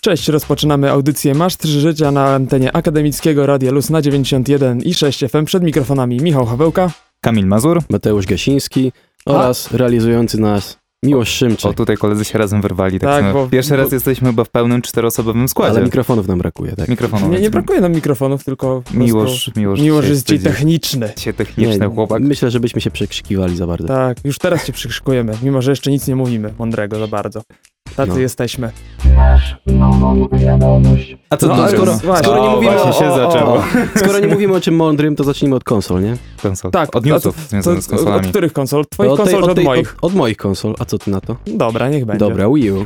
Cześć, rozpoczynamy audycję Masz 3 Życia na antenie akademickiego Radia Luz na 91 i 6 FM przed mikrofonami Michał Hawełka. Kamil Mazur. Mateusz Gasiński oraz realizujący nas Miłosz Szymczyk. O, tutaj koledzy się razem wyrwali. Tak, Tak, bo- Pierwszy bo- raz jesteśmy chyba w pełnym czteroosobowym składzie. Ale mikrofonów nam brakuje, tak? Mikrofonu. Nie, nie brakuje nam mikrofonów, tylko po Miłosz, miłosz. Jest dzisiaj techniczny. Dzisiaj techniczny chłopak. Myślę, że byśmy się przekrzykiwali za bardzo. Tak, już teraz cię przykrzykujemy, mimo że jeszcze nic nie mówimy mądrego za bardzo. Tacy No. jesteśmy. A co No, to skoro- właśnie- skoro nie mówimy się o- o- zaczęło. o. Skoro nie mówimy o czym mądrym, to zacznijmy od konsol, nie? Konsol. Tak, Od newsów To, związanych z od konsolami. których konsol? Twoich od tej- konsol od tej- moich? Od, od moich konsol. A co ty na to? Dobra, niech będzie. Dobra, Wii U.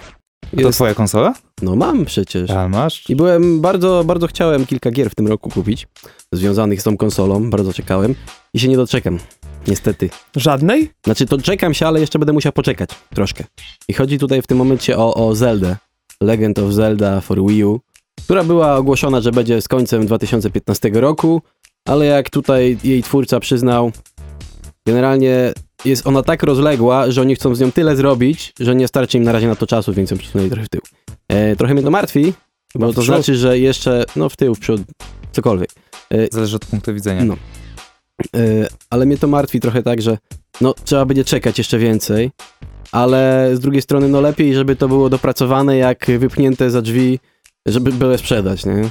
To Jest, twoja konsola? no mam przecież. A masz? I byłem bardzo, bardzo chciałem kilka gier w tym roku kupić, związanych z tą konsolą, bardzo czekałem i się nie doczekam. Niestety. Żadnej? Znaczy, to czekam się, ale jeszcze będę musiał poczekać troszkę. I chodzi tutaj w tym momencie o, o Zeldę. Legend of Zelda for Wii U, która była ogłoszona, że będzie z końcem 2015 roku, ale jak tutaj jej twórca przyznał, generalnie jest ona tak rozległa, że oni chcą z nią tyle zrobić, że nie starczy im na razie na to czasu, więc ją przesunęli trochę w tył. E, trochę mnie to martwi, bo w to przód. znaczy, że jeszcze, no w tył, w przód, cokolwiek. Zależy od punktu widzenia. No. E, ale mnie to martwi trochę tak, że no trzeba będzie czekać jeszcze więcej, ale z drugiej strony no lepiej, żeby to było dopracowane jak wypchnięte za drzwi, żeby byle sprzedać, nie?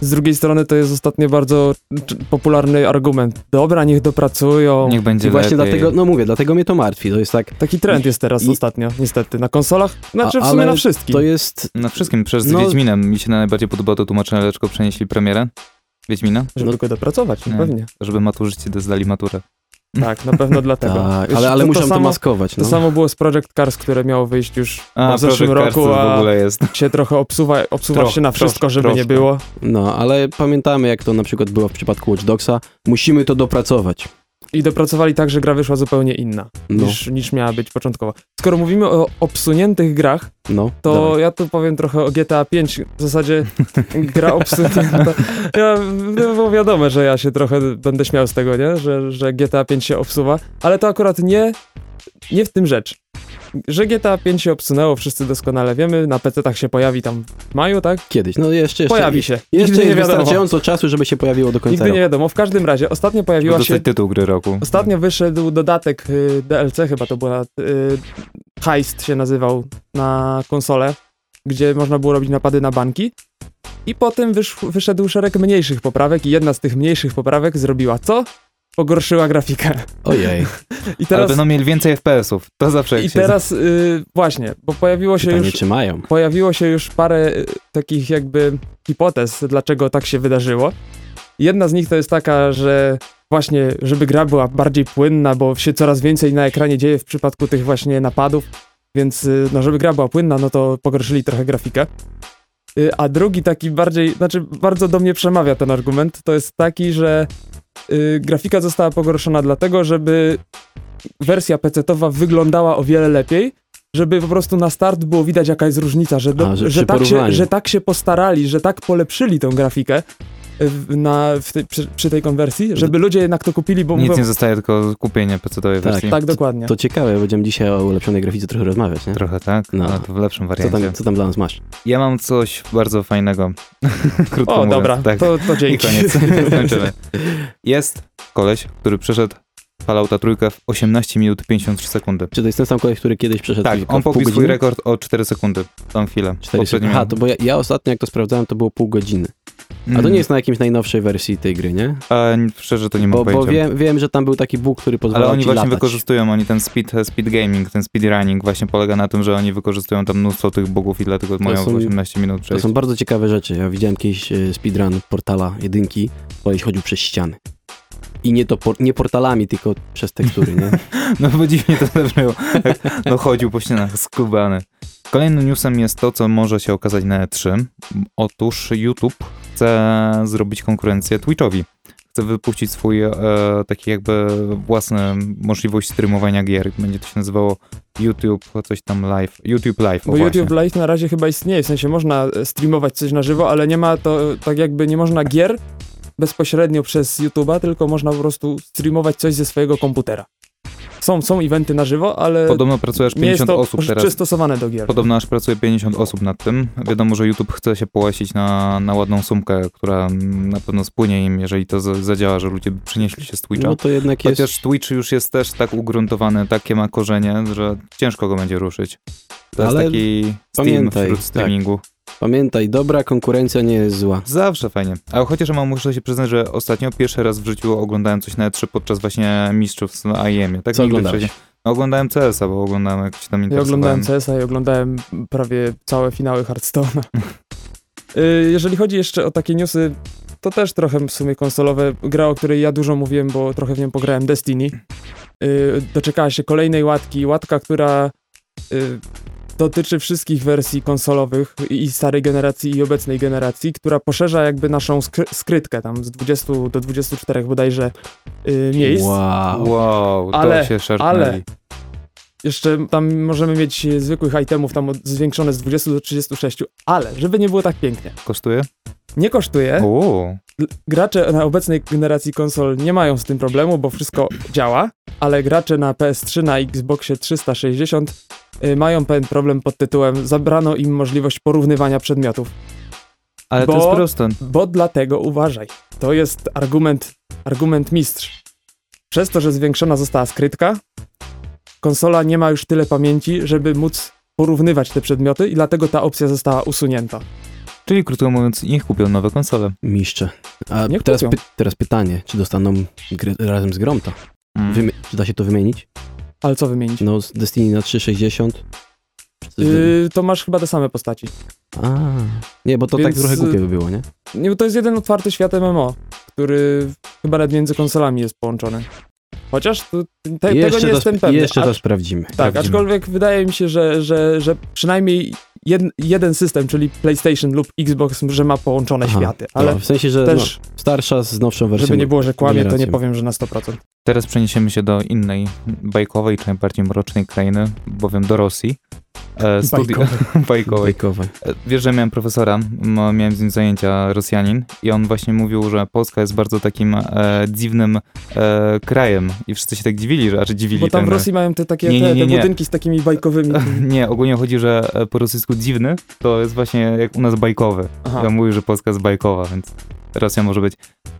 Z drugiej strony to jest ostatnio bardzo popularny argument. Dobra, niech dopracują. Niech będzie I właśnie lepiej. dlatego, no mówię, dlatego mnie to martwi, to jest tak, Taki trend jest teraz I- ostatnio, niestety. Na konsolach, znaczy w A- sumie ale na wszystkim. to jest, Na wszystkim. Przez z No- Wiedźminem mi się najbardziej podobało to tłumaczenie, dlaczego przenieśli premierę Wiedźmina, Żeby no- go dopracować, no Nie. pewnie. żeby maturzyści zdali maturę. Tak, na pewno dlatego. tak, ale, ale muszą to, samo, maskować, To no. samo było z Project Cars, które miało wyjść już A, w zeszłym Project roku, to w a ogóle jest. się trochę obsuwa, obsuwa Troch- się na wszystko, troszkę, żeby nie troszkę. było. No, ale pamiętamy jak to na przykład było w przypadku Watch Dogsa, musimy to dopracować. I dopracowali tak, że gra wyszła zupełnie inna No, niż, niż miała być początkowo. Skoro mówimy o obsuniętych grach, no, to dawaj. ja tu powiem trochę o GTA 5. W zasadzie gra obsunięta. Ja, no, bo wiadomo, że ja się trochę będę śmiał z tego, nie? Że, że GTA 5 się obsuwa, ale to akurat nie, nie w tym rzecz. Że GTA 5 się obsunęło, wszyscy doskonale wiemy, na PC-tach się pojawi tam w maju, tak? Kiedyś, no jeszcze, jeszcze Pojawi się. Jeszcze Nigdy jest nie wiadomo. wystarczająco czasu, żeby się pojawiło do końca Nigdy nie roku. wiadomo. W każdym razie, ostatnio pojawiła Dostać się... tytuł gry roku. Ostatnio wyszedł dodatek y, DLC, chyba to była y, Heist się nazywał na konsolę, gdzie można było robić napady na banki. I potem wysz, wyszedł szereg mniejszych poprawek i jedna z tych mniejszych poprawek zrobiła co? Pogorszyła grafikę. Ojej. I Ale teraz, będą mieli więcej FPS-ów. To zawsze i teraz y, właśnie, bo pojawiło się Pytanie, już czy mają? pojawiło się już parę y, takich jakby hipotez, dlaczego tak się wydarzyło. Jedna z nich to jest taka, że właśnie, żeby gra była bardziej płynna, bo się coraz więcej na ekranie dzieje w przypadku tych właśnie napadów, więc y, no, żeby gra była płynna, no to pogorszyli trochę grafikę. Y, A drugi taki bardziej, znaczy bardzo do mnie przemawia ten argument, to jest taki, że y, grafika została pogorszona dlatego, żeby wersja PC-towa wyglądała o wiele lepiej, żeby po prostu na start było widać jaka jest różnica, że, do, A, że że, tak się, że tak się postarali, że tak polepszyli tą grafikę na, tej, przy, przy tej konwersji, żeby ludzie jednak to kupili, bo Nic mówią, nie zostaje, tylko kupienie PC-owej Tak, wersji. tak dokładnie. To ciekawe, będziemy dzisiaj o ulepszonej grafice trochę rozmawiać, nie? Trochę tak, No. no. to w lepszym Co wariancie. tam, co tam dla nas masz? Ja mam coś bardzo fajnego. Krótko o, mówiąc, dobra, Tak. to, to I dzięki. koniec. Kończymy. Jest koleś, który przeszedł Fallouta trójkę w 18 minut 53 sekundy. Czy to jest ten sam koleś, który kiedyś przeszedł Tak, on pobił swój rekord o 4 sekundy. Tą chwilę. 4 Poprzednim Aha, to bo ja, ja ostatnio jak to sprawdzałem, to było pół godziny. A to nie jest na jakimś najnowszej wersji tej gry, nie? A, szczerze to nie mam Bo, bo pojęcia. wiem, wiem, że tam był taki bóg, który pozwalał Ale oni właśnie latać. wykorzystują, oni ten speed, speed gaming, ten speedrunning właśnie polega na tym, że oni wykorzystują tam mnóstwo tych bugów i dlatego mają są- w 18 minut To przejść. są bardzo ciekawe rzeczy. Ja widziałem kiedyś e, speedrun portala jedynki, koleś chodził przez ściany. I nie, to por, nie portalami, tylko przez tekstury, nie? No bo dziwnie to zabrzmiało. No chodził po ścianach, skubany. Kolejnym newsem jest to, co może się okazać na E3. Otóż YouTube chce zrobić konkurencję Twitchowi. Chce wypuścić swój e, taki jakby własny możliwość streamowania gier. Będzie to się nazywało YouTube, coś tam live. YouTube Live, Bo właśnie. YouTube Live na razie chyba istnieje, w sensie można e, streamować coś na żywo, ale nie ma to, tak jakby nie można gier bezpośrednio przez YouTube'a, tylko można po prostu streamować coś ze swojego komputera. Są, są eventy na żywo, ale Podobno pracuje aż nie jest 50 to osób teraz. przystosowane do gier. Podobno aż pracuje 50 osób nad tym. Wiadomo, że YouTube chce się połasić na, na ładną sumkę, która na pewno spłynie im, jeżeli to za- zadziała, że ludzie by przynieśli się z Twitcha. No to jednak jest... Chociaż Twitch już jest też tak ugruntowany, takie ma korzenie, że ciężko go będzie ruszyć. To Ale jest taki Steam pamiętaj, wśród tak. Pamiętaj, dobra konkurencja nie jest zła. Zawsze fajnie. A chociaż mam, muszę się przyznać, że ostatnio pierwszy raz w życiu oglądałem coś na E3 podczas właśnie mistrzów na IEM-ie. Tak Co nigdy oglądałeś? wcześniej. No, oglądałem CS-a, bo oglądałem jak się tam Ja interesowałem. oglądałem CS-a i oglądałem prawie całe finały Hearthstone'a. Y, Jeżeli chodzi jeszcze o takie newsy, to też trochę w sumie konsolowe. Gra, o której ja dużo mówiłem, bo trochę w nią pograłem, Destiny. Y, Doczekała się kolejnej łatki. Łatka, która y, dotyczy wszystkich wersji konsolowych i starej generacji i obecnej generacji, która poszerza jakby naszą skry- skrytkę tam z 20 do 24 bodajże y, miejsc. Wow. Wow, to Ale- się szarpnęli. ale- Jeszcze tam możemy mieć zwykłych itemów tam zwiększone z 20 do 36, ale żeby nie było tak pięknie. Kosztuje? Nie kosztuje. Uuu. Gracze na obecnej generacji konsol nie mają z tym problemu, bo wszystko działa, ale gracze na PS3, na Xboxie 360 y, mają pewien problem pod tytułem zabrano im możliwość porównywania przedmiotów. Ale to Bo- jest proste. Bo dlatego uważaj, to jest argument, argument mistrz. Przez to, że zwiększona została skrytka, konsola nie ma już tyle pamięci, żeby móc porównywać te przedmioty i dlatego ta opcja została usunięta. Czyli krótko mówiąc, niech kupią nowe konsole. Mistrze. A Niech teraz, py teraz pytanie, czy dostaną gry razem z grą to? Mm. Czy da się to wymienić? Ale co wymienić? No, z Destiny na 360? Coś wy- Yy, to masz chyba te same postaci. A, nie, bo to Więc, tak trochę y, głupie by było, nie? Nie, bo to jest jeden otwarty świat MMO, który chyba nawet między konsolami jest połączony. Chociaż te, tego nie to, jestem pewny. jeszcze to sprawdzimy. Tak, Sprawdzimy. aczkolwiek wydaje mi się, że, że, że przynajmniej jed, jeden system, czyli PlayStation lub Xbox, że ma połączone Aha, światy, ale no, w sensie, że też, no, starsza z nowszą wersją. żeby nie było, że kłamie, to nie powiem, że na 100%. Teraz przeniesiemy się do innej bajkowej, czy najbardziej mrocznej krainy, bowiem do Rosji. Studi- bajkowej. Bajkowe. E, Wiesz, że miałem profesora, miałem z nim zajęcia Rosjanin i on właśnie mówił, że Polska jest bardzo takim e, dziwnym e, krajem i wszyscy się tak dziwili, że, a czy dziwili Bo tam ten, w Rosji mają te takie Nie, nie, te, nie, te nie. budynki z takimi bajkowymi. Nie, ogólnie chodzi, że e, po rosyjsku dziwny to jest właśnie jak u nas bajkowy. Aha. Ja mówił, że Polska jest bajkowa, więc Rosja może być.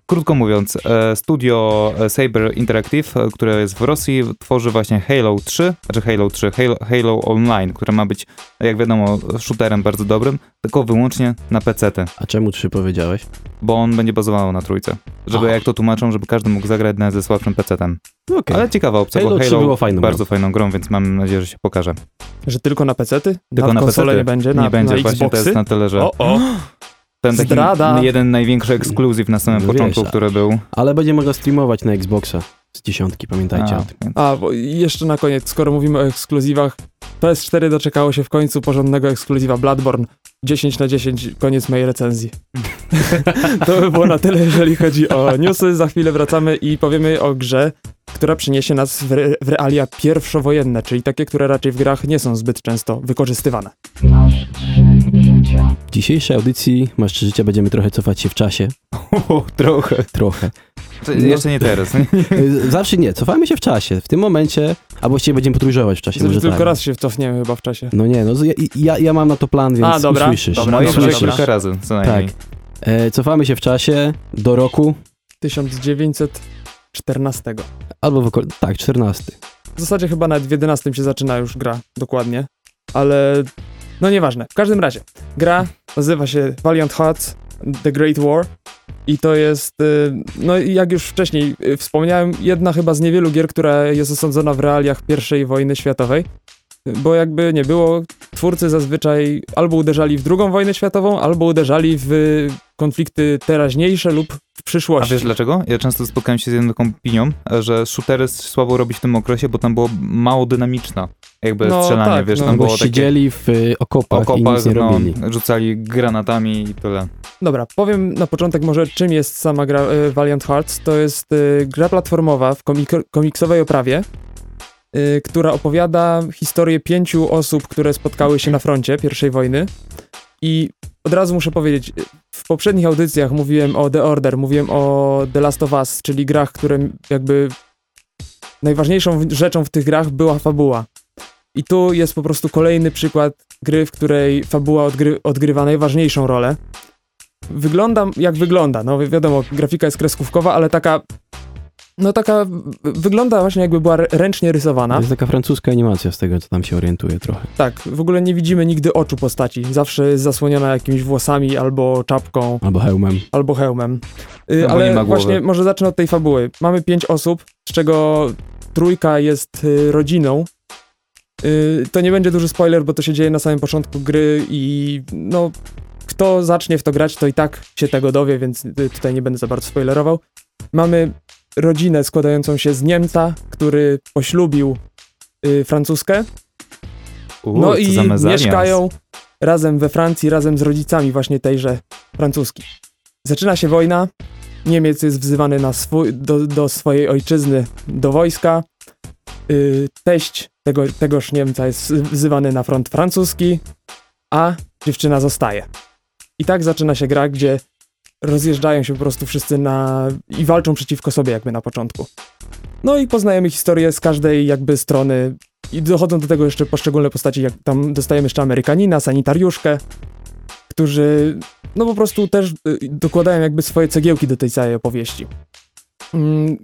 Krótko mówiąc, e, studio Saber Interactive, e, które jest w Rosji, tworzy właśnie Halo 3, znaczy Halo 3, Halo, Halo Online, które ma być, jak wiadomo, shooterem bardzo dobrym, tylko wyłącznie na PC-ty, A czemu trzy powiedziałeś? bo on będzie bazował na trójce. Żeby, Aha. jak to tłumaczą, żeby każdy mógł zagrać na ze słabszym PC-tem. No okej. Ale ciekawa opcja, Halo bo 3 Halo było fajną bardzo grą. fajną grą, więc mam nadzieję, że się pokaże. Że tylko na PC-ty? Tylko na konsole PC-ty. nie będzie? Na, nie będzie, na właśnie to Xboxy? jest na tyle, że... O, o! Ten Zdrada. jeden największy ekskluzyw na samym początku, który był. Ale będzie mogła streamować na Xboxa z dziesiątki, pamiętajcie A, o tym. więc- A, bo jeszcze na koniec, skoro mówimy o ekskluzywach, PS4 doczekało się w końcu porządnego ekskluzywa Bloodborne. 10 na 10, koniec mojej recenzji. to by było na tyle, jeżeli chodzi o newsy. Za chwilę wracamy i powiemy o grze, która przyniesie nas w, re w realia pierwszowojenne, czyli takie, które raczej w grach nie są zbyt często wykorzystywane. W dzisiejszej audycji Masz Życia będziemy trochę cofać się w czasie. O, trochę. Trochę. To Jeszcze nie teraz. Zawsze nie, cofamy się w czasie. W tym momencie, a właściwie będziemy podróżować w czasie. Znaczy, Może tylko tak. raz się cofniemy chyba w czasie. No nie, no ja, ja, ja mam na to plan, więc A, dobra, usłyszysz. dobra, Moje dobra, dobra. kilka razy, co najmniej. Tak. E, cofamy się w czasie do roku, 1914. albo w okol- tak, 14. W zasadzie chyba nawet w 11 się zaczyna już gra, dokładnie. Ale no nieważne. W każdym razie, gra nazywa się Valiant Hearts The Great War i to jest, y, no jak już wcześniej y, wspomniałem, jedna chyba z niewielu gier, która jest osądzona w realiach I wojny światowej. Bo jakby nie było, twórcy zazwyczaj albo uderzali w drugą wojnę światową, albo uderzali w konflikty teraźniejsze lub w A przyszłości. wiesz dlaczego? Ja często spotkałem się z jedną taką opinią, że shootery słabo robić w tym okresie, bo tam było mało dynamiczna. Jakby No, strzelanie, tak, wiesz, no. tam było takie siedzieli w y, okopach, i okopach, nic nie no, robili. rzucali granatami i tyle. Dobra, powiem na początek może czym jest sama gra y, Valiant Hearts. To jest y, gra platformowa w komik- komiksowej oprawie, y, która opowiada historię pięciu osób, które spotkały się na froncie I wojny. I od razu muszę powiedzieć, w poprzednich audycjach mówiłem o The Order, mówiłem o The Last of Us, czyli grach, które jakby najważniejszą rzeczą w tych grach była fabuła. I tu jest po prostu kolejny przykład gry, w której fabuła odgry odgrywa najważniejszą rolę. Wygląda jak wygląda. No wi- wiadomo, grafika jest kreskówkowa, ale taka. No taka. Wygląda właśnie jakby była ręcznie To rysowana. jest taka francuska animacja z tego, co tam się orientuje trochę. Tak, w ogóle nie widzimy nigdy oczu postaci. Zawsze jest zasłoniona jakimiś włosami albo czapką. Albo hełmem. albo hełmem. Y, Albo nie ale ma głowy. właśnie może zacznę od tej fabuły. Mamy pięć osób, z czego trójka jest y, rodziną. Y, to nie będzie duży spoiler, bo to się dzieje na samym początku gry i no kto zacznie w to grać, to i tak się tego dowie, więc tutaj nie będę za bardzo spoilerował. Mamy rodzinę składającą się z Niemca, który poślubił y, Francuskę. Uuu, No i mieszkają razem we Francji, razem z rodzicami właśnie tejże francuski. Zaczyna się wojna, Niemiec jest wzywany na swój, do, do swojej ojczyzny, do wojska. Yy, teść tego, tegoż Niemca jest wzywany na front francuski, a dziewczyna zostaje. I tak zaczyna się gra, gdzie rozjeżdżają się po prostu wszyscy na... i walczą przeciwko sobie jakby na początku. No i poznajemy historię z każdej jakby strony i dochodzą do tego jeszcze poszczególne postaci, jak tam dostajemy jeszcze Amerykanina, sanitariuszkę, którzy no po prostu też y, dokładają jakby swoje cegiełki do tej całej opowieści. Mm,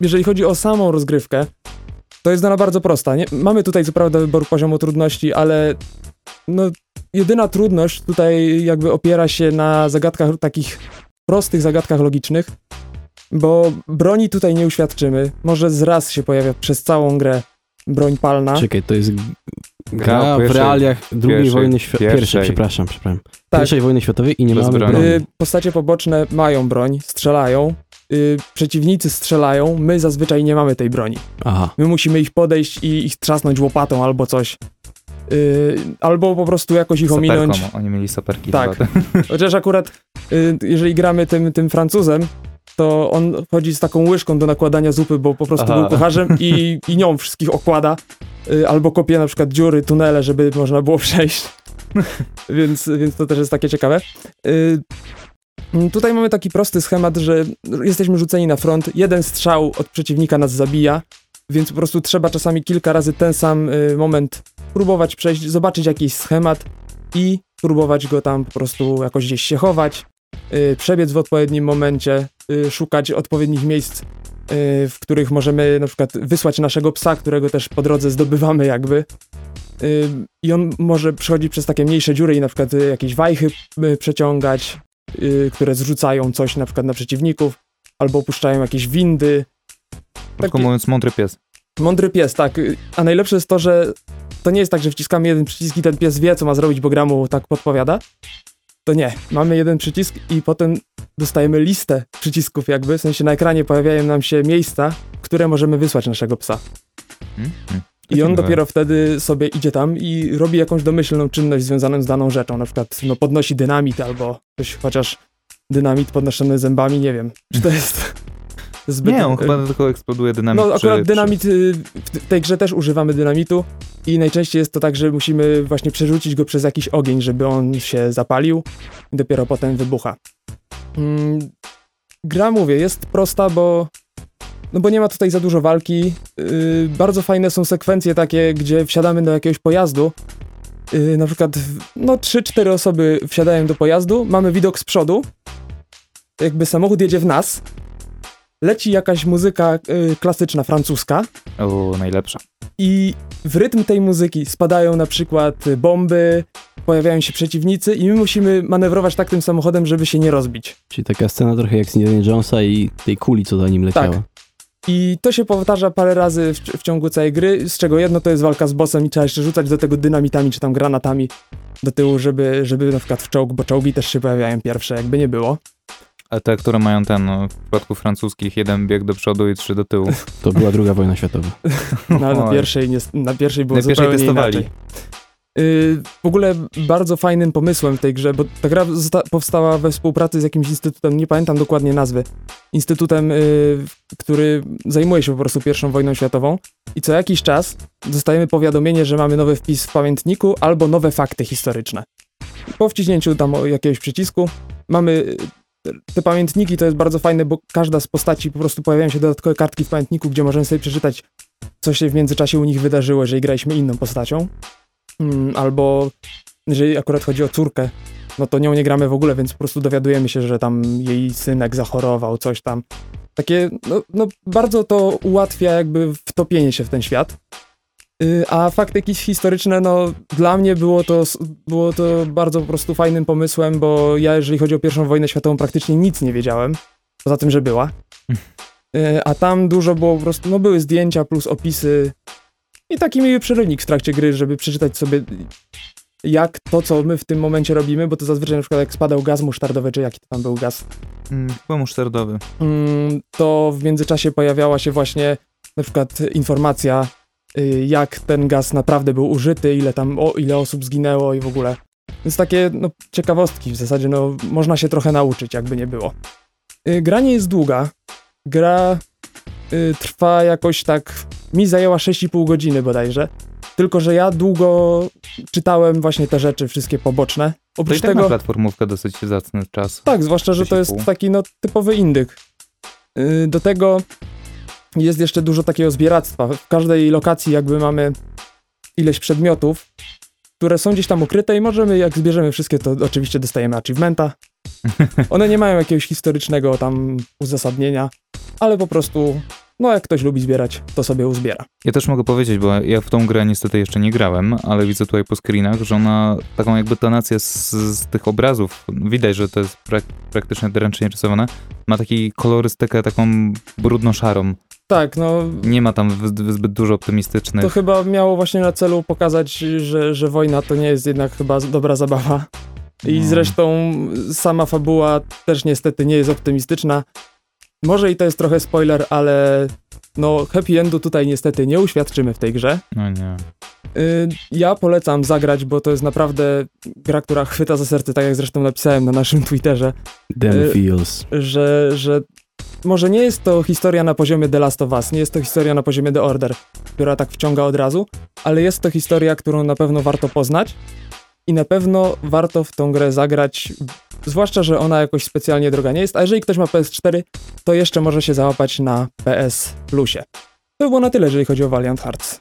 Jeżeli chodzi o samą rozgrywkę, to jest ona bardzo prosta. Nie? Mamy tutaj co prawda wybór poziomu trudności, ale no jedyna trudność tutaj jakby opiera się na zagadkach takich prostych zagadkach logicznych, bo broni tutaj nie uświadczymy. Może z raz się pojawia przez całą grę broń palna. Czekaj, to jest Gra w pierwszej- realiach II pierwszej- wojny światowej. Pierwszej, przepraszam, przepraszam. Tak. Pierwszej wojny światowej i nie mamy broni. broni. Y, postacie poboczne mają broń, strzelają. Y, przeciwnicy strzelają, my zazwyczaj nie mamy tej broni. Aha. My musimy ich podejść i ich trzasnąć łopatą albo coś. Y, albo po prostu jakoś ich ominąć. Saperką, oni mieli saperki. Tak. Chociaż akurat, y, jeżeli gramy tym, tym Francuzem, to on chodzi z taką łyżką do nakładania zupy, bo po prostu Aha. był kucharzem i, i nią wszystkich okłada. Y, albo kopie na przykład dziury, tunele, żeby można było przejść. więc, więc to też jest takie ciekawe. Y, Tutaj mamy taki prosty schemat, że jesteśmy rzuceni na front, jeden strzał od przeciwnika nas zabija, więc po prostu trzeba czasami kilka razy ten sam y, moment próbować przejść, zobaczyć jakiś schemat i próbować go tam po prostu jakoś gdzieś się chować, y, przebiec w odpowiednim momencie, y, szukać odpowiednich miejsc, y, w których możemy na przykład wysłać naszego psa, którego też po drodze zdobywamy jakby. Y, I on może przechodzić przez takie mniejsze dziury i na przykład y, jakieś wajchy y, przeciągać, które zrzucają coś na przykład na przeciwników, albo opuszczają jakieś windy. Krótko Taki- mówiąc, mądry pies. Mądry pies, tak. A najlepsze jest to, że to nie jest tak, że wciskamy jeden przycisk i ten pies wie, co ma zrobić, bo gra mu tak podpowiada. To nie. Mamy jeden przycisk i potem dostajemy listę przycisków jakby, w sensie na ekranie pojawiają nam się miejsca, które możemy wysłać naszego psa. Hmm? Hmm. I on dopiero wtedy sobie idzie tam i robi jakąś domyślną czynność związaną z daną rzeczą. Na przykład no, podnosi dynamit albo coś, chociaż dynamit podnoszony zębami, nie wiem. Czy to jest zbyt... Nie, on chyba tylko eksploduje dynamit No przy- akurat przy- dynamit, y, w tej grze też używamy dynamitu i najczęściej jest to tak, że musimy właśnie przerzucić go przez jakiś ogień, żeby on się zapalił i dopiero potem wybucha. Mm, gra, mówię, jest prosta, bo no bo nie ma tutaj za dużo walki. Yy, bardzo fajne są sekwencje takie, gdzie wsiadamy do jakiegoś pojazdu. Yy, na przykład, no 3-4 osoby wsiadają do pojazdu, mamy widok z przodu, jakby samochód jedzie w nas, leci jakaś muzyka y, klasyczna, francuska O, najlepsza. i w rytm tej muzyki spadają na przykład bomby, pojawiają się przeciwnicy i my musimy manewrować tak tym samochodem, żeby się nie rozbić. Czyli taka scena trochę jak z Indiana Jonesa i tej kuli, co za nim leciała. Tak. I to się powtarza parę razy w, w ciągu całej gry, z czego jedno to jest walka z bossem i trzeba jeszcze rzucać do tego dynamitami czy tam granatami do tyłu, żeby, żeby na przykład w czołg, bo czołgi też się pojawiają pierwsze, jakby nie było. A te, które mają ten, no, w przypadku francuskich, jeden bieg do przodu i trzy do tyłu. To była druga wojna światowa. Na, na, pierwszej, nie, na pierwszej było Na pierwszej zupełnie testowali. inaczej. Yy, w ogóle bardzo fajnym pomysłem w tej grze, bo ta gra zosta- powstała we współpracy z jakimś instytutem, nie pamiętam dokładnie nazwy, instytutem, yy, który zajmuje się po prostu pierwszą wojną światową i co jakiś czas dostajemy powiadomienie, że mamy nowy wpis w pamiętniku albo nowe fakty historyczne. Po wciśnięciu tam jakiegoś przycisku mamy te pamiętniki to jest bardzo fajne, bo każda z postaci po prostu pojawiają się dodatkowe kartki w pamiętniku, gdzie możemy sobie przeczytać co się w międzyczasie u nich wydarzyło, jeżeli graliśmy inną postacią. Mm, albo jeżeli akurat chodzi o córkę, no to nią nie gramy w ogóle, więc po prostu dowiadujemy się, że tam jej synek zachorował, coś tam. Takie, no, no bardzo to ułatwia jakby wtopienie się w ten świat. Y, A fakty jakieś historyczne, no dla mnie było to, było to bardzo po prostu fajnym pomysłem, bo ja jeżeli chodzi o pierwszą wojnę światową praktycznie nic nie wiedziałem, poza tym, że była. Y, A tam dużo było po prostu, no były zdjęcia plus opisy i taki miły przerywnik w trakcie gry, żeby przeczytać sobie jak to, co my w tym momencie robimy, bo to zazwyczaj na przykład jak spadał gaz musztardowy, czy jaki tam był gaz, Mm, Chyba musztardowy. mm, to w międzyczasie pojawiała się właśnie na przykład informacja, jak ten gaz naprawdę był użyty, ile tam, o, ile osób zginęło i w ogóle. Więc takie no, ciekawostki w zasadzie, no można się trochę nauczyć, jakby nie było. Y, Gra nie jest długa. Gra y, trwa jakoś tak, mi zajęła 6,5 godziny bodajże. Tylko, że ja długo czytałem właśnie te rzeczy, wszystkie poboczne. To i Oprócz tak tego, platformówkę dosyć zacny czas. tak, zwłaszcza, że to jest 6,5. taki no typowy indyk. Yy, Do tego jest jeszcze dużo takiego zbieractwa. W każdej lokacji jakby mamy ileś przedmiotów, które są gdzieś tam ukryte i możemy, jak zbierzemy wszystkie, to oczywiście dostajemy achievementa. One nie mają jakiegoś historycznego tam uzasadnienia, ale po prostu, no jak ktoś lubi zbierać, to sobie uzbiera. Ja też mogę powiedzieć, bo ja w tą grę niestety jeszcze nie grałem, ale widzę tutaj po screenach, że ona taką jakby tonację z, z tych obrazów, widać, że to jest prak, praktycznie ręcznie rysowane, ma taki kolorystykę taką brudno-szarą. Tak, no Nie ma tam zbyt dużo optymistycznych. To chyba miało właśnie na celu pokazać, że, że wojna to nie jest jednak chyba dobra zabawa. I No. zresztą sama fabuła też niestety nie jest optymistyczna. Może i to jest trochę spoiler, ale no happy endu tutaj niestety nie uświadczymy w tej grze. No nie. Y, ja polecam zagrać, bo to jest naprawdę gra, która chwyta za serce, tak jak zresztą napisałem na naszym Twitterze, Them Y, feels. że, że może nie jest to historia na poziomie The Last of Us, nie jest to historia na poziomie The Order, która tak wciąga od razu, ale jest to historia, którą na pewno warto poznać i na pewno warto w tą grę zagrać, zwłaszcza, że ona jakoś specjalnie droga nie jest, a jeżeli ktoś ma PS4, to jeszcze może się załapać na PS Plusie. To by było na tyle, jeżeli chodzi o Valiant Hearts.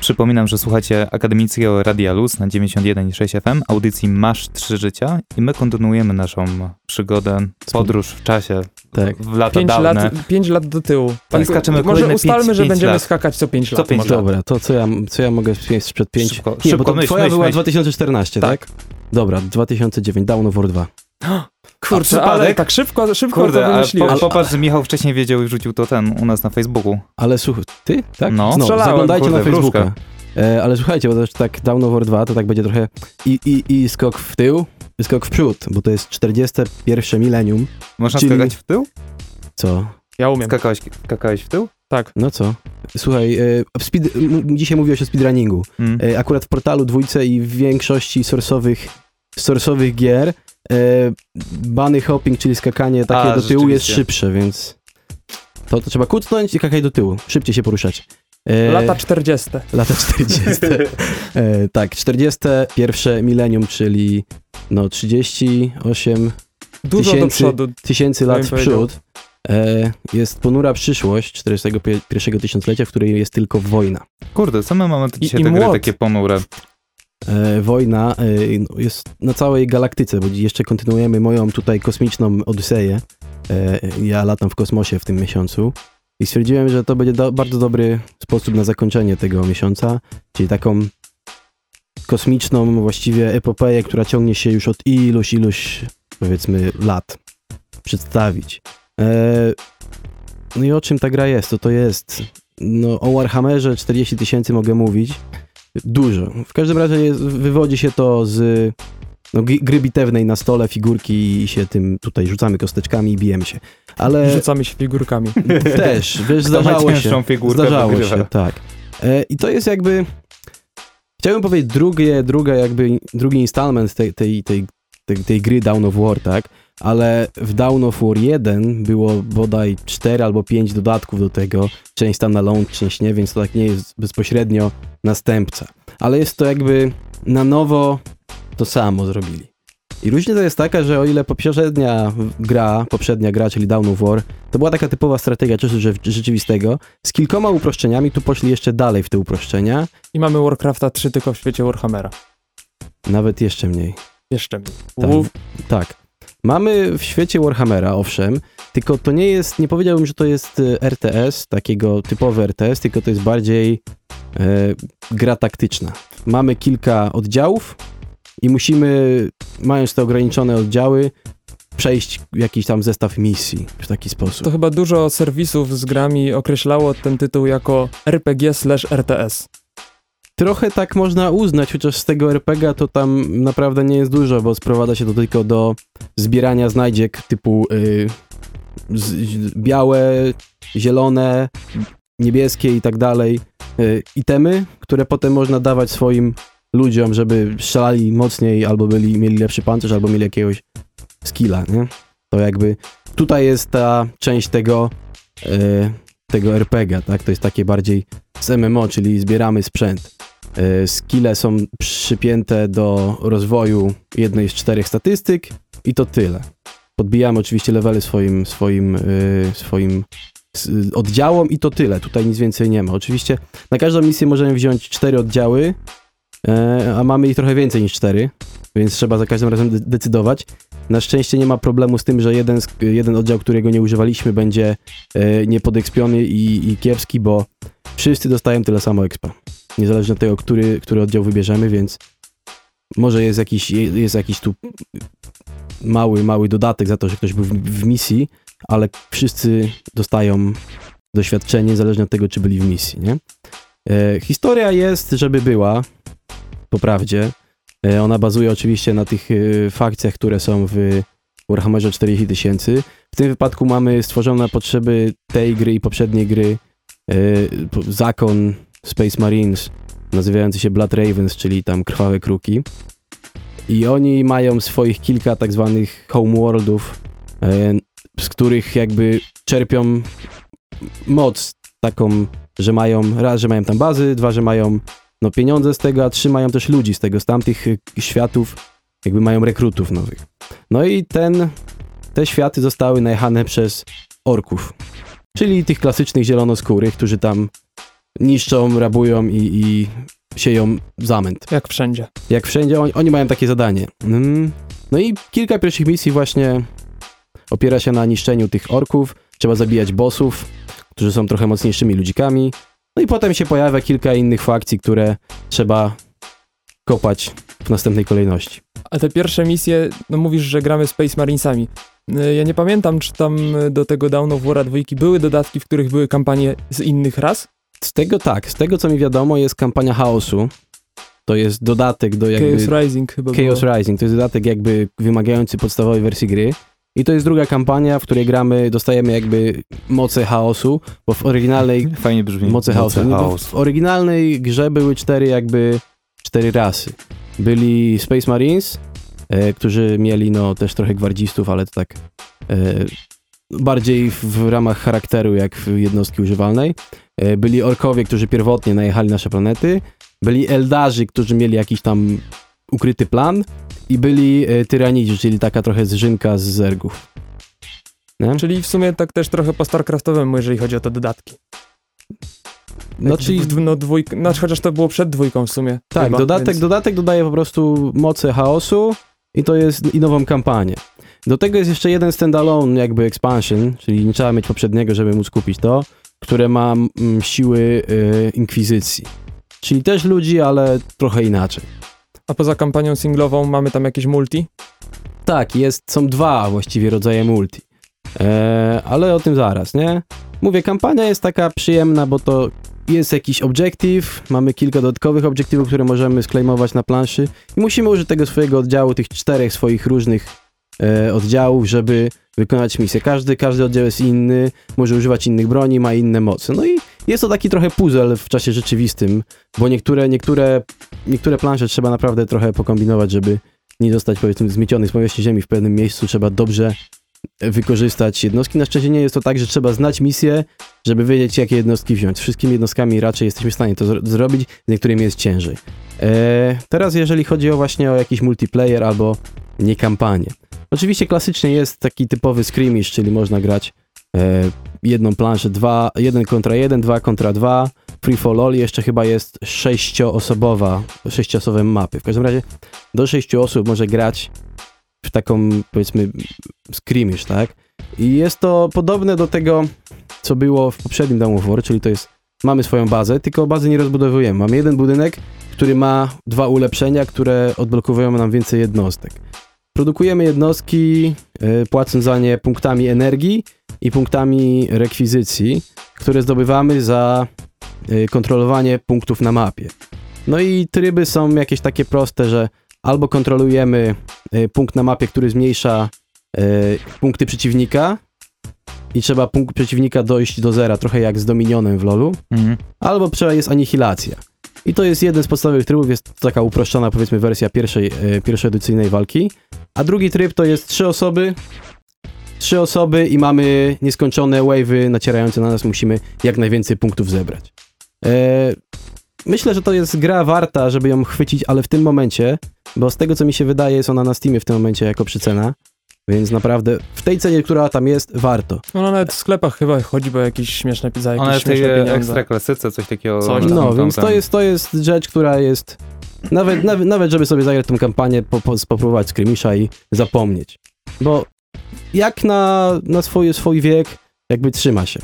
Przypominam, że słuchacie Akademickiego Radia Luz na 91,6 FM, audycji Masz Trzy Życia i my kontynuujemy naszą przygodę, podróż w czasie, Tak. w lata Pięć dawne. lat, pięć lat do tyłu. Tak, skaczemy może ustalmy, pięć- że pięć będziemy lat. skakać co pięć Co lat. pięć może. lat. Dobra, to co ja, co ja mogę wspomnieć sprzed 5... Szybko, Nie, szybko bo to myśl, twoja myśl, była myśl. 2014, tak? Dobra, 2009, Dawn of War 2. Kurczę, ale tak szybko, szybko Kurde, to ale wymyśliłeś. po, popatrz, Michał wcześniej wiedział i rzucił to ten u nas na Facebooku. Ale słuchaj, ty? Tak? No. Strzelałem, zaglądajcie kurde, na Facebooka. wróżka. E, ale słuchajcie, bo też tak Dawn of War 2 to tak będzie trochę i, i, i skok w tył, i skok w przód, bo to jest 41 milenium. Można Czyli- skakać w tył? Co? Ja umiem. Skakałeś, skakałeś w tył? Tak. No co? Słuchaj, e, speed, m- dzisiaj mówiłeś o speedrunningu. Mm. E, akurat w portalu dwójce i w większości sorsowych, sorsowych gier bunny hopping, czyli skakanie takie A, do tyłu jest rzeczywiście. szybsze, więc to, to trzeba kucnąć i skakać do tyłu. Szybciej się poruszać. E, Lata 40. Lata 40. e, tak, 41 milenium, czyli no 38 Dużo do Tysięcy- przodu. tysięcy lat w przód. E, jest ponura przyszłość 41 tysiąclecia, w której jest tylko wojna. Kurde, co my mamy I- dzisiaj i te gry młot. takie ponure? E, wojna e, no, jest na całej galaktyce, bo jeszcze kontynuujemy moją tutaj kosmiczną odyseję. E, ja latam w kosmosie w tym miesiącu i stwierdziłem, że to będzie do, bardzo dobry sposób na zakończenie tego miesiąca, czyli taką kosmiczną właściwie epopeję, która ciągnie się już od iluś, iluś powiedzmy lat przedstawić. No i o czym ta gra jest? To to jest no, o Warhammerze 40 tysięcy mogę mówić. Dużo. W każdym razie jest, wywodzi się to z no, gry bitewnej na stole, figurki i się tym tutaj rzucamy kosteczkami i bijemy się. Ale Rzucamy się figurkami. też, wiesz, zdarzało się. figurkę, Zdarzało wygrywa. się, tak. E, I to jest jakby, chciałbym powiedzieć drugie, druga jakby, drugi installment tej, tej, tej, tej, tej gry Down of War, tak? Ale w Down of War 1 było bodaj 4 albo 5 dodatków do tego, część standalone, część nie, więc to tak nie jest bezpośrednio następca. Ale jest to jakby na nowo to samo zrobili. I różnica jest taka, że o ile poprzednia gra, poprzednia gra, czyli Dawn of War, to była taka typowa strategia czasu rze- rzeczywistego, z kilkoma uproszczeniami, tu poszli jeszcze dalej w te uproszczenia, I mamy Warcrafta 3 tylko w świecie Warhammera. nawet jeszcze mniej. Jeszcze mniej. Tak. Tak. Mamy w świecie Warhammera, owszem, tylko to nie jest, nie powiedziałbym, że to jest e, RTS, takiego typowy RTS, tylko to jest bardziej e, gra taktyczna. Mamy kilka oddziałów i musimy, mając te ograniczone oddziały, przejść jakiś tam zestaw misji w taki sposób. to chyba dużo serwisów z grami określało ten tytuł jako RPG slash RTS. Trochę tak można uznać, chociaż z tego RPG to tam naprawdę nie jest dużo, bo sprowadza się to tylko do zbierania znajdziek typu y, z, białe, zielone, niebieskie i tak dalej. Y, itemy, które potem można dawać swoim ludziom, żeby strzelali mocniej, albo byli, mieli lepszy pancerz, albo mieli jakiegoś skilla, nie? To jakby tutaj jest ta część tego, y, tego RPG, tak? To jest takie bardziej z MMO, czyli zbieramy sprzęt. E, Skille są przypięte do rozwoju jednej z czterech statystyk i to tyle. Podbijamy oczywiście levely swoim, swoim, e, swoim oddziałom i to tyle. Tutaj nic więcej nie ma. Oczywiście na każdą misję możemy wziąć cztery oddziały, e, a mamy ich trochę więcej niż cztery, więc trzeba za każdym razem de- decydować. Na szczęście nie ma problemu z tym, że jeden, jeden oddział, którego nie używaliśmy, będzie niepodekspiony i, i kiepski, bo wszyscy dostają tyle samo expa niezależnie od tego, który, który oddział wybierzemy, więc może jest jakiś, jest jakiś tu mały, mały dodatek za to, że ktoś był w, w misji, ale wszyscy dostają doświadczenie niezależnie od tego, czy byli w misji, nie? E, historia jest, żeby była, po prawdzie. E, ona bazuje oczywiście na tych e, fakcjach, które są w Warhammerze 40 tysięcy. W tym wypadku mamy stworzone na potrzeby tej gry i poprzedniej gry zakon Space Marines, nazywający się Blood Ravens, czyli tam krwawe kruki. I oni mają swoich kilka tak zwanych homeworldów, e, z których jakby czerpią moc taką, że mają, raz, że mają tam bazy, dwa, że mają no, pieniądze z tego, a trzy, mają też ludzi z tego, z tamtych e, światów, jakby mają rekrutów nowych. No i ten, te światy zostały najechane przez orków, czyli tych klasycznych zielonoskórych, którzy tam niszczą, rabują i, i sieją zamęt. Jak wszędzie. Jak wszędzie, oni, oni mają takie zadanie. Mm. No i kilka pierwszych misji właśnie opiera się na niszczeniu tych orków. Trzeba zabijać bossów, którzy są trochę mocniejszymi ludzikami. No i potem się pojawia kilka innych fakcji, które trzeba kopać w następnej kolejności. A te pierwsze misje, no mówisz, że gramy Space Marinesami. Y, Ja nie pamiętam, czy tam y, do tego Dawn of War 2 były dodatki, w których były kampanie z innych ras. Z tego tak, z tego co mi wiadomo jest kampania chaosu. To jest dodatek do jakby... Chaos Rising chyba Chaos było. Rising to jest dodatek jakby wymagający podstawowej wersji gry. I to jest druga kampania, w której gramy, dostajemy jakby moce chaosu, bo w oryginalnej Fajnie brzmi. moce chaosu. Bo w oryginalnej grze były cztery jakby cztery rasy. Byli Space Marines, e, którzy mieli no też trochę gwardzistów, ale to tak e, bardziej w, ramach charakteru jak w jednostki używalnej. E, byli orkowie, którzy pierwotnie najechali nasze planety. Byli eldarzy, którzy mieli jakiś tam ukryty plan. I byli e, tyranidzi, czyli taka trochę zżynka z zergów. Nie? Czyli w sumie tak też trochę po StarCraftowemu, jeżeli chodzi o te dodatki. No, czyli no, dwójk, znaczy chociaż to było przed dwójką w sumie. Tak, chyba, dodatek, więc- dodatek dodaje po prostu moce chaosu i to jest i nową kampanię. Do tego jest jeszcze jeden standalone jakby expansion, czyli nie trzeba mieć poprzedniego, żeby móc kupić to, które ma mm, siły y, inkwizycji. Czyli też ludzi, ale trochę inaczej. A poza kampanią singlową mamy tam jakieś multi. Tak, jest, są dwa właściwie rodzaje multi. E, ale o tym zaraz, nie? Mówię, kampania jest taka przyjemna, bo to jest jakiś obiektyw, mamy kilka dodatkowych obiektywów, które możemy sklejmować na planszy i musimy użyć tego swojego oddziału, tych czterech swoich różnych e, oddziałów, żeby wykonać misję. Każdy, każdy oddział jest inny, może używać innych broni, ma inne moce. No i jest to taki trochę puzzle w czasie rzeczywistym, bo niektóre, niektóre, niektóre plansze trzeba naprawdę trochę pokombinować, żeby nie zostać powiedzmy zmieciony z powierzchni ziemi w pewnym miejscu, trzeba dobrze wykorzystać jednostki. Na szczęście nie jest to tak, że trzeba znać misję, żeby wiedzieć, jakie jednostki wziąć. Wszystkimi jednostkami raczej jesteśmy w stanie to zro- zrobić, z niektórymi jest ciężej. E, teraz jeżeli chodzi o właśnie o jakiś multiplayer albo nie kampanię. Oczywiście klasycznie jest taki typowy skirmish, czyli można grać e, jedną planszę, dwa, jeden kontra jeden, dwa kontra dwa, free for all, jeszcze chyba jest sześcioosobowa, sześcioosobowe mapy. W każdym razie do sześciu osób może grać w taką, powiedzmy, skirmish, tak? I jest to podobne do tego, co było w poprzednim Dawn of War, czyli to jest, mamy swoją bazę, tylko bazy nie rozbudowujemy. Mamy jeden budynek, który ma dwa ulepszenia, które odblokowują nam więcej jednostek. Produkujemy jednostki, y, płacąc za nie punktami energii i punktami rekwizycji, które zdobywamy za y, kontrolowanie punktów na mapie. No i tryby są jakieś takie proste, że albo kontrolujemy y, punkt na mapie, który zmniejsza y, punkty przeciwnika i trzeba punkt przeciwnika dojść do zera, trochę jak z Dominionem w LoLu, Mhm. albo jest anihilacja. I to jest jeden z podstawowych trybów, jest to taka uproszczona powiedzmy wersja pierwszej, e, pierwszej edycyjnej walki. A drugi tryb to jest trzy osoby, trzy osoby i mamy nieskończone wave'y nacierające na nas, musimy jak najwięcej punktów zebrać. E, myślę, że to jest gra warta, żeby ją chwycić, ale w tym momencie, bo z tego co mi się wydaje, jest ona na Steamie w tym momencie jako przycena, więc naprawdę w tej cenie, która tam jest, warto. Ona nawet w sklepach chyba chodzi, bo jakieś śmieszne za jakieś One w tej śmieszne pieniądze. ekstra klasyce, coś takiego. Coś tam, No, tam, więc tam. to jest, to jest rzecz, która jest. Nawet, nawet, nawet żeby sobie zagrać tą kampanię, po, po, spróbować skrymisza i zapomnieć. Bo jak na, na swój, swój wiek, jakby trzyma się.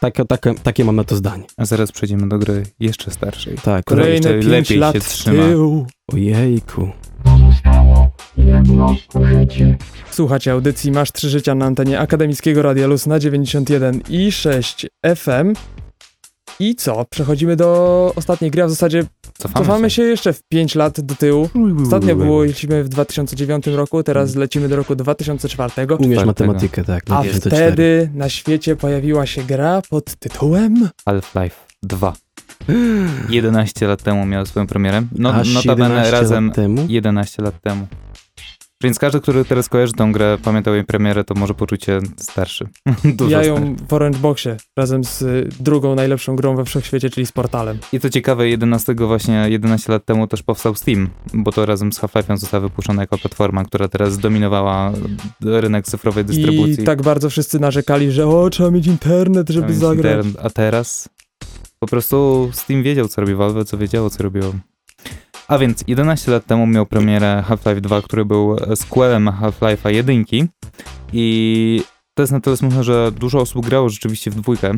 Tak, tak, takie mam na to zdanie. A zaraz przejdziemy do gry jeszcze starszej. Tak. Która Kolejne jeszcze 5 lepiej lat się trzyma. tył. Ojejku. Słuchacie audycji Masz 3 życia na antenie Akademickiego Radia Luz na 91 i 6 FM. I co? Przechodzimy do ostatniej gry, a w zasadzie Cofamy, cofamy się jeszcze w 5 lat do tyłu. Ostatnio byliśmy w 2009 roku, teraz lecimy do roku 2004. Umiesz czwartego. matematykę, tak. A 2004. wtedy na świecie pojawiła się gra pod tytułem Half-Life 2. 11 lat temu miał swoją premierę. No, Aż notabene 11 razem lat temu. 11 lat temu. Więc każdy, który teraz kojarzy tą grę, pamiętał jej premierę, to może poczuć się starszy. Dużo ja starszy. ją w Orange Boxie razem z y, drugą najlepszą grą we wszechświecie, czyli z Portalem. I co ciekawe, 11 właśnie 11 lat temu też powstał Steam, bo to razem z Half-Life'em została wypuszczona jako platforma, która teraz zdominowała rynek cyfrowej dystrybucji. I tak bardzo wszyscy narzekali, że o, trzeba mieć internet, żeby zagrać. internet- A teraz po prostu Steam wiedział, co robi Valve, co wiedziało, co robiło. A więc 11 lat temu miał premierę Half-Life 2, który był sequelem Half-Life'a 1 i to jest na tyle smutne, że dużo osób grało rzeczywiście w dwójkę,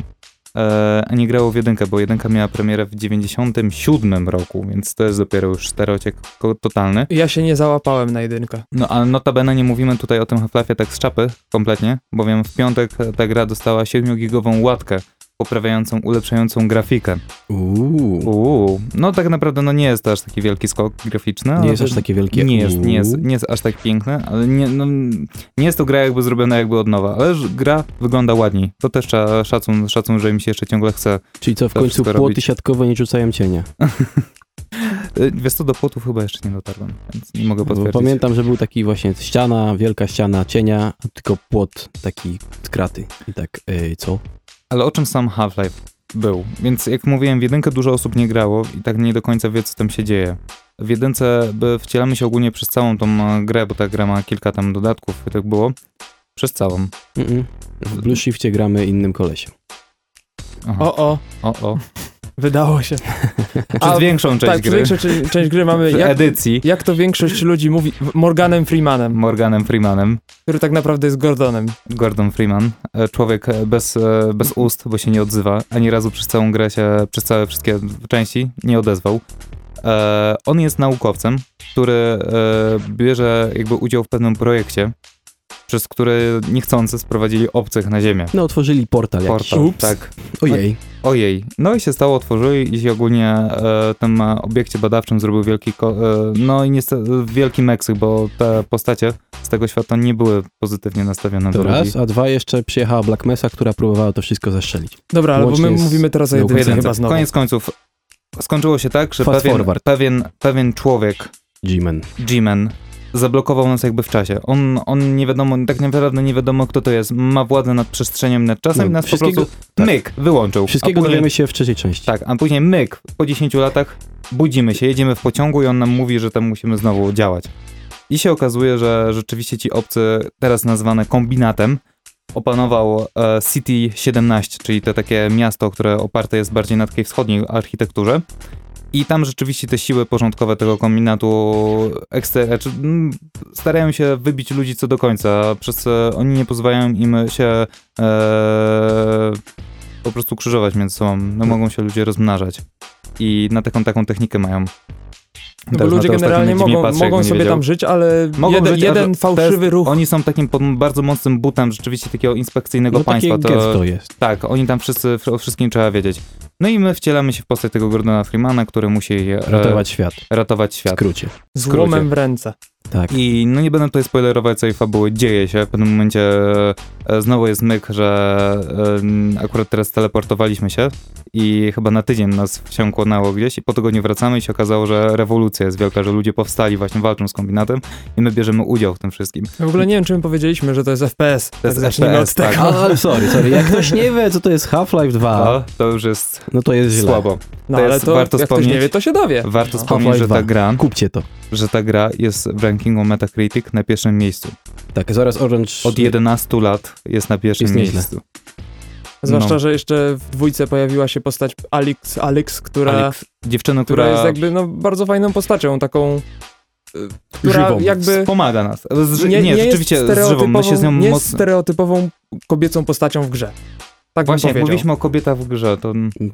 e, a nie grało w jedynkę, bo jedynka miała premierę w 97 roku, więc to jest dopiero już stereotyp ko- totalny. Ja się nie załapałem na jedynkę. No ale notabene nie mówimy tutaj o tym Half-Life'ie tak z czapy kompletnie, bowiem w piątek ta gra dostała 7-gigową łatkę poprawiającą, ulepszającą grafikę. Uuu. Uuu, no tak naprawdę no nie jest to aż taki wielki skok graficzny. Nie jest aż takie wielkie. Nie jest, nie jest, nie jest aż tak piękne, ale nie, no, nie jest to gra jakby zrobiona jakby od nowa, ale gra wygląda ładniej. To też trzeba szacun, szacun, że mi się jeszcze ciągle chce. Czyli co, w końcu płoty robić. siatkowe nie rzucają cienia. Y, Wiesz co, do płotów chyba jeszcze nie dotarłem, więc nie mogę Bo potwierdzić. pamiętam, że był taki właśnie ściana, wielka ściana cienia, tylko płot taki z kraty. I tak, ej, co? Ale o czym sam Half-Life był? Więc jak mówiłem, w jedynkę dużo osób nie grało i tak nie do końca wie, co tam się dzieje. W jedynce by wcielamy się ogólnie przez całą tą e, grę, bo ta gra ma kilka tam dodatków i tak było. Przez całą. Mm-mm. W Blue Shifcie gramy innym kolesiem. Aha. O, o, o, o. wydało się. Przez większą część tak, gry. większą część, część gry mamy, jak, edycji jak to większość ludzi mówi, Morganem Freemanem, Morganem Freemanem. który tak naprawdę jest Gordonem. Gordon Freeman. E, Człowiek e, bez, e, bez ust, bo się nie odzywa. Ani razu przez całą grę się, przez całe wszystkie części nie odezwał. E, on jest naukowcem, który e, bierze jakby udział w pewnym projekcie, przez który niechcący sprowadzili obcych na Ziemię. No, otworzyli portal jakiś. Portal, Ups. tak. Ojej. Ojej. No i się stało, otworzyli i się ogólnie e, tym e, obiekcie badawczym zrobił wielki, ko- e, no i niestety wielki meksyk, bo te postacie z tego świata nie były pozytywnie nastawione To do ludzi. raz, a dwa jeszcze przyjechała Black Mesa, która próbowała to wszystko zestrzelić. Dobra, ale bo my mówimy teraz o jedynce Jedynce. chyba znowu. Koniec końców skończyło się tak, że Fast pewien, forward. pewien, pewien człowiek, G-Man. G-Man, zablokował nas jakby w czasie. On, on nie wiadomo, tak naprawdę nie wiadomo kto to jest, ma władzę nad przestrzenią, nad czasem No, i nas po prostu tak. myk, wyłączył. Wszystkiego później, dowiemy się w trzeciej części. Tak, a później myk, po 10 latach budzimy się, jedziemy w pociągu i on nam mówi, że tam musimy znowu działać. I się okazuje, że rzeczywiście ci obcy, teraz nazwane kombinatem, opanował e, City 17, czyli to takie miasto, które oparte jest bardziej na takiej wschodniej architekturze. I tam rzeczywiście te siły porządkowe tego kombinatu ekster- znaczy, mm, starają się wybić ludzi co do końca, przez co oni nie pozwalają im się e, po prostu krzyżować między sobą. No, mogą się ludzie rozmnażać. I na taką taką technikę mają. No bo ludzie to generalnie mogą, patrzę, mogą sobie wiedział. tam żyć, ale Mogą jeden, żyć, jeden to fałszywy jest- ruch. Oni są takim pod bardzo mocnym butem rzeczywiście takiego inspekcyjnego No państwa. takie getto jest. Tak, oni tam wszyscy, o wszystkim trzeba wiedzieć. No i my wcielamy się w postać tego Gordona Freemana, który musi e, Ratować świat. ratować W świat. skrócie. z skrócie. łomem w ręce. Tak. I no nie będę tutaj spoilerować całej fabuły, dzieje się. W pewnym momencie e, znowu jest myk, że e, akurat teraz teleportowaliśmy się i chyba na tydzień nas się kłonęło gdzieś i po tygodniu wracamy i się okazało, że rewolucja jest wielka, że ludzie powstali, właśnie walczą z kombinatem i my bierzemy udział w tym wszystkim. W ogóle nie wiem, czy my powiedzieliśmy, że to jest FPS. To jest tak zacznijmy FPS, od tego. tak. Ale sorry, sorry. Jak ktoś nie wie, co to jest Half-Life 2, To, to już jest no to jest źle. słabo. No to ale jest- to warto jak ktoś wspomnieć- nie wie, to się dowie. Warto No. wspomnieć, że ta gra, Kupcie to. że ta gra jest w rankingu Metacritic na pierwszym miejscu. Tak, zaraz Orange... Od 11 lat jest na pierwszym Jest nieźle. miejscu. Zwłaszcza, No. że jeszcze w dwójce pojawiła się postać Alex, Alex która, Alex, dziewczyna, która która, jest jakby no, bardzo fajną postacią, taką, y, która Żywą. jakby pomaga nas. Z, nie, nie, jest rzeczywiście z żywą, my się z nią nie jest mocno... stereotypową kobiecą postacią w grze. Tak Właśnie, jak mówiliśmy o kobietach w grze, to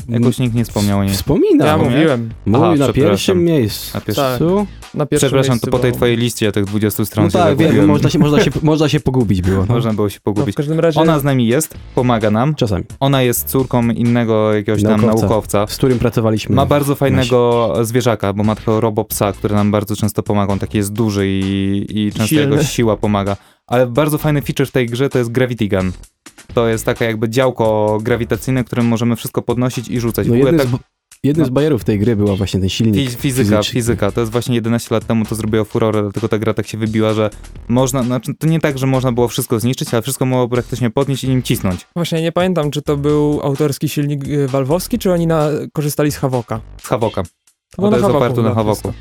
jakoś nikt nie wspomniał o niej. Wspominam. Ja nie? mówiłem Mówi Aha, na pierwszym miejscu. Na pierwszym- Tak. na pierwszym Przepraszam, miejscu, to po tej twojej liście tych 20 stron No się tak, wiem, można się, można, się, można się pogubić było. No. Można było się No, pogubić. w każdym razie Ona z nami jest, pomaga nam. Czasami. Ona jest córką innego jakiegoś tam Naukowca. naukowca. Z którym pracowaliśmy. Ma bardzo fajnego zwierzaka, bo ma takiego robopsa, który nam bardzo często pomaga. On taki jest duży i, i często Silny. jego siła pomaga. Ale bardzo fajny feature w tej grze to jest Gravity Gun. To jest takie jakby działko grawitacyjne, którym możemy wszystko podnosić i rzucać. No w ogóle jednym, tak z, jednym z bajerów tej gry była właśnie ten silnik. Fi- Fizyka, fizyczny. fizyka. To jest właśnie 11 lat temu to zrobiło furorę, dlatego ta gra tak się wybiła, że można, znaczy to nie tak, że można było wszystko zniszczyć, ale wszystko mogło praktycznie podnieść i nim cisnąć. właśnie nie pamiętam, czy to był autorski silnik y, walwowski, czy oni na, korzystali z Havoka. Z Havoka. To Bo to jest Havoku oparte na wszystko.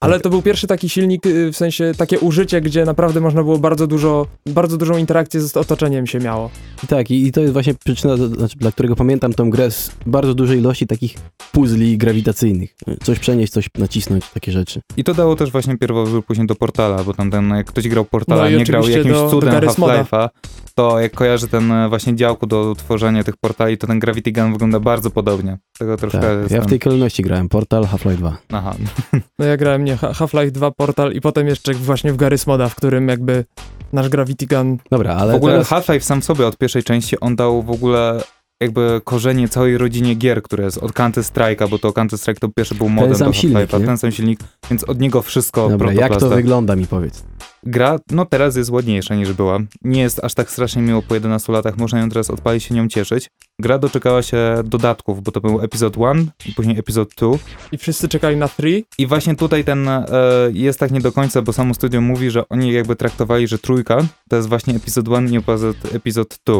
Ale to był pierwszy taki silnik, y, w sensie takie użycie, gdzie naprawdę można było bardzo dużo, bardzo dużą interakcję z otoczeniem się miało. I tak, i, i to jest właśnie przyczyna, znaczy, dla którego pamiętam tą grę z bardzo dużej ilości takich puzli grawitacyjnych. Coś przenieść, coś nacisnąć, takie rzeczy. I to dało też właśnie pierwowzór później do Portala, bo tam ten, jak ktoś grał Portala, No i nie grał jakimś do- cudem. Half-Life'a, to jak kojarzy ten e, właśnie działku do tworzenia tych portali, to ten Gravity Gun wygląda bardzo podobnie. Tego troszkę Tak. Ja w tej kolejności grałem. Portal, Half-Life 2. Aha. No ja grałem nie Ha- Half-Life 2 Portal i potem jeszcze właśnie w Garry's Moda, w którym jakby nasz Gravity Gun Dobra, ale w ogóle teraz... Half-Life sam sobie od pierwszej części on dał w ogóle jakby korzenie całej rodzinie gier, które jest od Counter Strike'a, bo to Counter Strike to pierwszy był modem sam do silnik, nie? ten sam silnik, więc od niego wszystko Dobra, jak to wygląda mi powiedz. Gra, no teraz jest ładniejsza niż była. Nie jest aż tak strasznie miło po 11 latach, można ją teraz odpalić się nią cieszyć. Gra doczekała się dodatków, bo to był epizod 1 i później epizod 2. i wszyscy czekali na 3. I właśnie tutaj ten e, jest tak nie do końca, bo samo studio mówi, że oni jakby traktowali, że trójka to jest właśnie epizod 1 i epizod 2.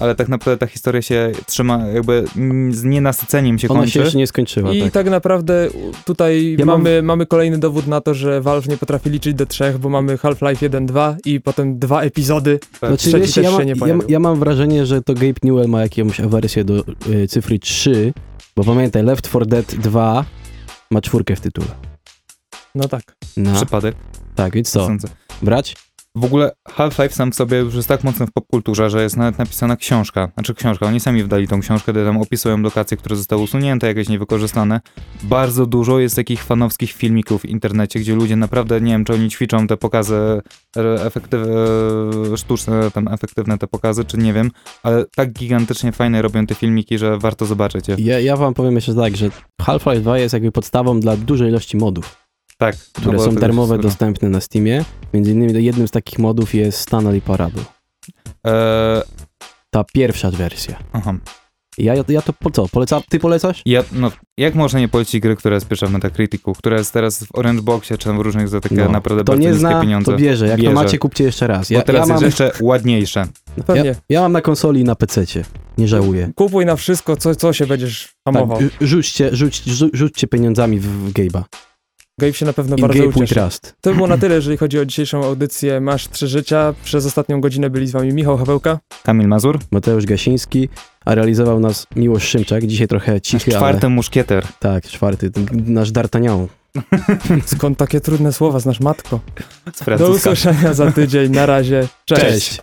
Ale tak naprawdę ta historia się trzyma jakby mm, z nienasyceniem się Ona kończy. się jeszcze nie skończyła, I tak. tak. naprawdę tutaj Ja mam- mamy, mamy kolejny dowód na to, że Valve nie potrafi liczyć do trzech, bo mamy Half-Life 1, 2 i potem dwa epizody. Tak. Znaczy, trzeci wiesz, też ja, się ma, nie ja, ja mam wrażenie, że to Gabe Newell ma jakąś awersję do y, cyfry 3, bo pamiętaj, Left 4 Dead 2 ma czwórkę w tytule. No tak. No, Przypadek. tak, więc co? Sądzę. Brać? W ogóle Half-Life sam w sobie już jest tak mocno w popkulturze, że jest nawet napisana książka. Znaczy książka, oni sami wydali tą książkę, gdzie tam opisują lokacje, które zostały usunięte, jakieś niewykorzystane. Bardzo dużo jest takich fanowskich filmików w internecie, gdzie ludzie naprawdę, nie wiem, czy oni ćwiczą te pokazy e, efektyw, e, sztuczne, tam efektywne te pokazy, czy nie wiem, ale tak gigantycznie fajne robią te filmiki, że warto zobaczyć je. Ja, ja wam powiem jeszcze tak, że Half-Life 2 jest jakby podstawą dla dużej ilości modów, Tak. które no bo są darmowe, dostępne na Steamie. Między innymi jednym z takich modów jest Stanley Parable. E, Ta pierwsza wersja. aha. Ja, ja, ja to po co? Poleca, ty polecasz? Ja, no, jak można nie polecić gry, która jest pierwsza w Metacriticu, która jest teraz w Orange Boxie, czy tam w różnych za takie No, naprawdę To bardzo nie niskie zna, pieniądze. to bierze. Jak Bierze. to macie, kupcie jeszcze raz. Bo Ja, teraz ja, jest mam, jeszcze ładniejsze. No pewnie. ja, ja mam na konsoli i na PC-cie. Nie żałuję. Kupuj na wszystko, co, co się będziesz hamował. Tak, rzućcie, rzuć, rzu- rzućcie pieniądzami w, w Gabe'a. Gabe się na pewno In bardzo ucieszy. Trust. To było na tyle, jeżeli chodzi o dzisiejszą audycję Masz Trzy Życia. Przez ostatnią godzinę byli z wami Michał Hawełka. Kamil Mazur, Mateusz Gasiński, a realizował nas Miłosz Szymczak. Dzisiaj trochę nasz cichy, czwarty ale... muszkieter Tak, czwarty. Nasz D'Artagnan. Skąd takie trudne słowa znasz, matko? z Do usłyszenia za tydzień. Na razie. Cześć. Cześć.